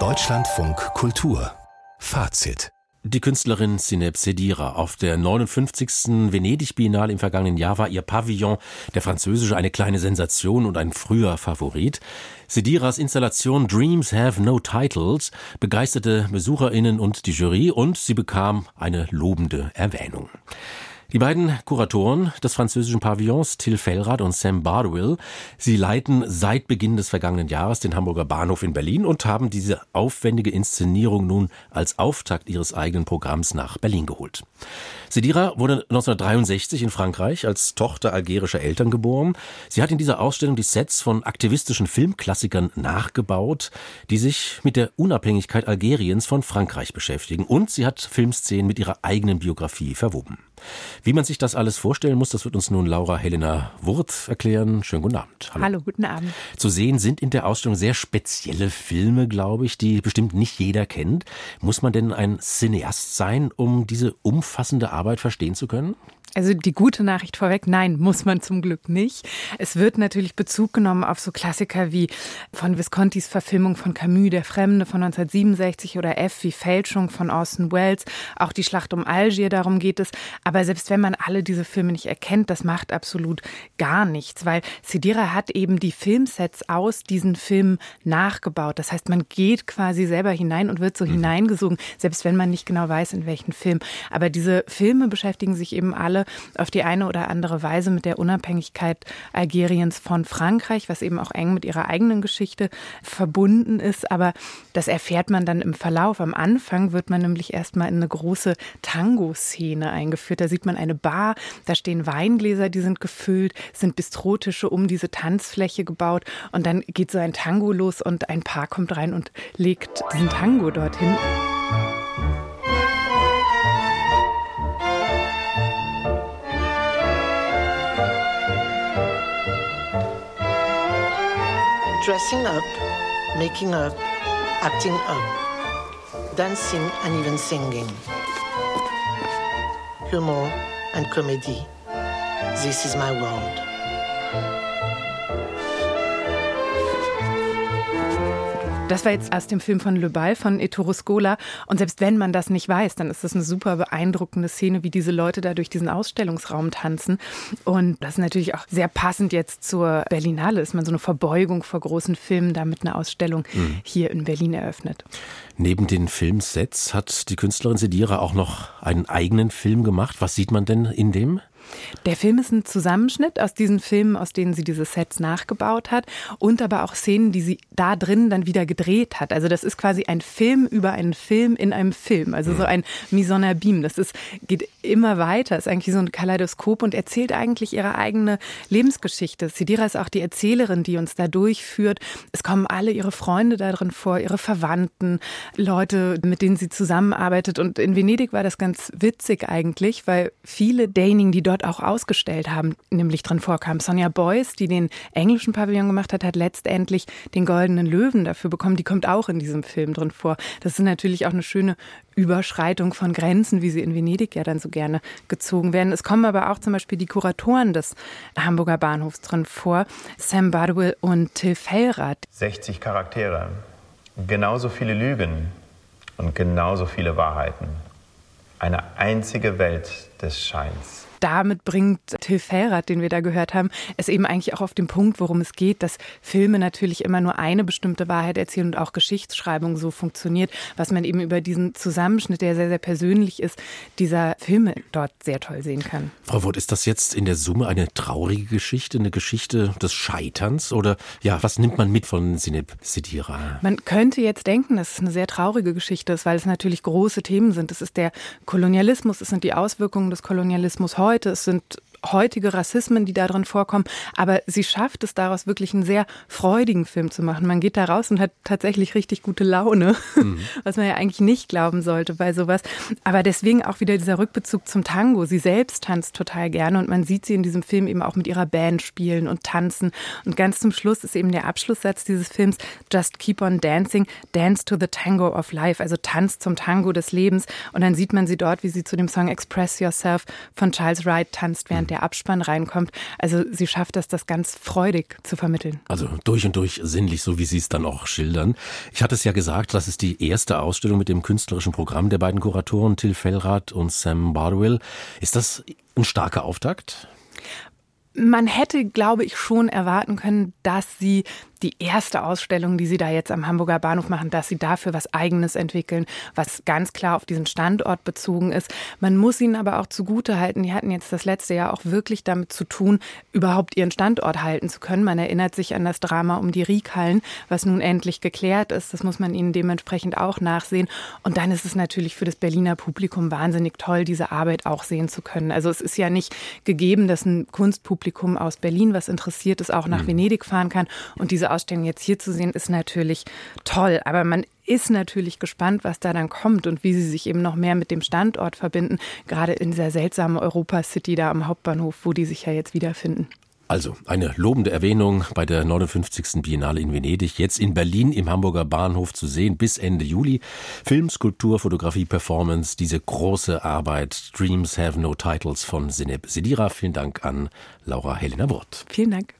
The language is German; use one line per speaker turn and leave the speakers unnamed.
Deutschlandfunk Kultur Fazit
die Künstlerin Sineb Sedira. Auf der 59. Venedig-Biennale im vergangenen Jahr war ihr Pavillon, der französische, eine kleine Sensation und ein früher Favorit. Sediras Installation Dreams Have No Titles begeisterte BesucherInnen und die Jury und sie bekam eine lobende Erwähnung. Die beiden Kuratoren des französischen Pavillons, Till Fellrath und Sam Bardwell, sie leiten seit Beginn des vergangenen Jahres den Hamburger Bahnhof in Berlin und haben diese aufwendige Inszenierung nun als Auftakt ihres eigenen Programms nach Berlin geholt. Sedira wurde 1963 in Frankreich als Tochter algerischer Eltern geboren. Sie hat in dieser Ausstellung die Sets von aktivistischen Filmklassikern nachgebaut, die sich mit der Unabhängigkeit Algeriens von Frankreich beschäftigen. Und sie hat Filmszenen mit ihrer eigenen Biografie verwoben. Wie man sich das alles vorstellen muss, das wird uns nun Laura Helena Wurth erklären. Schönen guten Abend.
Hallo. Hallo, guten Abend.
Zu sehen sind in der Ausstellung sehr spezielle Filme, glaube ich, die bestimmt nicht jeder kennt. Muss man denn ein Cineast sein, um diese umfassende Arbeit verstehen zu können?
Also die gute Nachricht vorweg, nein, muss man zum Glück nicht. Es wird natürlich Bezug genommen auf so Klassiker wie von Viscontis Verfilmung von Camus, Der Fremde von 1967 oder F wie Fälschung von Orson Welles, auch die Schlacht um Algier, darum geht es. Aber selbst wenn man alle diese Filme nicht erkennt, das macht absolut gar nichts, weil Sidira hat eben die Filmsets aus diesen Filmen nachgebaut. Das heißt, man geht quasi selber hinein und wird so mhm. hineingesogen, selbst wenn man nicht genau weiß, in welchen Film. Aber diese Filme beschäftigen sich eben alle auf die eine oder andere Weise mit der Unabhängigkeit Algeriens von Frankreich, was eben auch eng mit ihrer eigenen Geschichte verbunden ist. Aber das erfährt man dann im Verlauf. Am Anfang wird man nämlich erstmal in eine große Tango-Szene eingeführt. Da sieht man eine Bar, da stehen Weingläser, die sind gefüllt, sind Bistrotische um diese Tanzfläche gebaut und dann geht so ein Tango los und ein Paar kommt rein und legt diesen Tango dorthin.
Dressing up, making up, acting up, dancing and even singing. Humor and comedy. This is my world.
Das war jetzt aus dem Film von Le Bal von Ettore Scola. Und selbst wenn man das nicht weiß, dann ist das eine super beeindruckende Szene, wie diese Leute da durch diesen Ausstellungsraum tanzen. Und das ist natürlich auch sehr passend jetzt zur Berlinale, ist man so eine Verbeugung vor großen Filmen, damit eine Ausstellung mhm. hier in Berlin eröffnet.
Neben den Filmsets hat die Künstlerin Sedira auch noch einen eigenen Film gemacht. Was sieht man denn in dem?
Der Film ist ein Zusammenschnitt aus diesen Filmen, aus denen sie diese Sets nachgebaut hat und aber auch Szenen, die sie da drin dann wieder gedreht hat. Also das ist quasi ein Film über einen Film in einem Film, also so ein en abîme. Das ist, geht immer weiter, ist eigentlich so ein Kaleidoskop und erzählt eigentlich ihre eigene Lebensgeschichte. Sidira ist auch die Erzählerin, die uns da durchführt. Es kommen alle ihre Freunde da drin vor, ihre Verwandten, Leute, mit denen sie zusammenarbeitet. Und in Venedig war das ganz witzig eigentlich, weil viele derjenigen, die dort dort auch ausgestellt haben, nämlich drin vorkam. Sonja Beuys, die den englischen Pavillon gemacht hat, hat letztendlich den Goldenen Löwen dafür bekommen. Die kommt auch in diesem Film drin vor. Das ist natürlich auch eine schöne Überschreitung von Grenzen, wie sie in Venedig ja dann so gerne gezogen werden. Es kommen aber auch zum Beispiel die Kuratoren des Hamburger Bahnhofs drin vor, Sam Bardwell und Till Fellrath.
60 Charaktere, genauso viele Lügen und genauso viele Wahrheiten. Eine einzige Welt des Scheins
damit bringt Till Fellrath, den wir da gehört haben, es eben eigentlich auch auf den Punkt, worum es geht, dass Filme natürlich immer nur eine bestimmte Wahrheit erzählen und auch Geschichtsschreibung so funktioniert, was man eben über diesen Zusammenschnitt, der sehr, sehr persönlich ist, dieser Filme dort sehr toll sehen kann.
Frau Wurt, ist das jetzt in der Summe eine traurige Geschichte, eine Geschichte des Scheiterns oder ja, was nimmt man mit von Sineb Sidira?
Man könnte jetzt denken, dass es eine sehr traurige Geschichte ist, weil es natürlich große Themen sind. Es ist der Kolonialismus, es sind die Auswirkungen des Kolonialismus heute heute. Es sind heutige Rassismen, die da drin vorkommen. Aber sie schafft es daraus wirklich einen sehr freudigen Film zu machen. Man geht da raus und hat tatsächlich richtig gute Laune, mhm. was man ja eigentlich nicht glauben sollte bei sowas. Aber deswegen auch wieder dieser Rückbezug zum Tango. Sie selbst tanzt total gerne und man sieht sie in diesem Film eben auch mit ihrer Band spielen und tanzen. Und ganz zum Schluss ist eben der Abschlusssatz dieses Films Just keep on dancing, dance to the tango of life, also tanzt zum Tango des Lebens. Und dann sieht man sie dort, wie sie zu dem Song Express Yourself von Charles Wright tanzt, während der Abspann reinkommt. Also sie schafft es, das ganz freudig zu vermitteln.
Also durch und durch sinnlich, so wie Sie es dann auch schildern. Ich hatte es ja gesagt, das ist die erste Ausstellung mit dem künstlerischen Programm der beiden Kuratoren, Till Fellrath und Sam Bardwell. Ist das ein starker Auftakt?
Man hätte, glaube ich, schon erwarten können, dass sie die erste Ausstellung, die Sie da jetzt am Hamburger Bahnhof machen, dass Sie dafür was Eigenes entwickeln, was ganz klar auf diesen Standort bezogen ist. Man muss Ihnen aber auch zugutehalten, die hatten jetzt das letzte Jahr auch wirklich damit zu tun, überhaupt ihren Standort halten zu können. Man erinnert sich an das Drama um die Riekhallen, was nun endlich geklärt ist. Das muss man Ihnen dementsprechend auch nachsehen. Und dann ist es natürlich für das Berliner Publikum wahnsinnig toll, diese Arbeit auch sehen zu können. Also es ist ja nicht gegeben, dass ein Kunstpublikum aus Berlin, was interessiert ist, auch nach mhm. Venedig fahren kann und diese Ausstellung jetzt hier zu sehen, ist natürlich toll. Aber man ist natürlich gespannt, was da dann kommt und wie sie sich eben noch mehr mit dem Standort verbinden, gerade in dieser seltsamen Europa City da am Hauptbahnhof, wo die sich ja jetzt wiederfinden.
Also eine lobende Erwähnung bei der 59. Biennale in Venedig, jetzt in Berlin im Hamburger Bahnhof zu sehen bis Ende Juli. Film, Skulptur, Fotografie, Performance, diese große Arbeit Dreams Have No Titles von Sineb Sedira. Vielen Dank an Laura Helena Wurt.
Vielen Dank.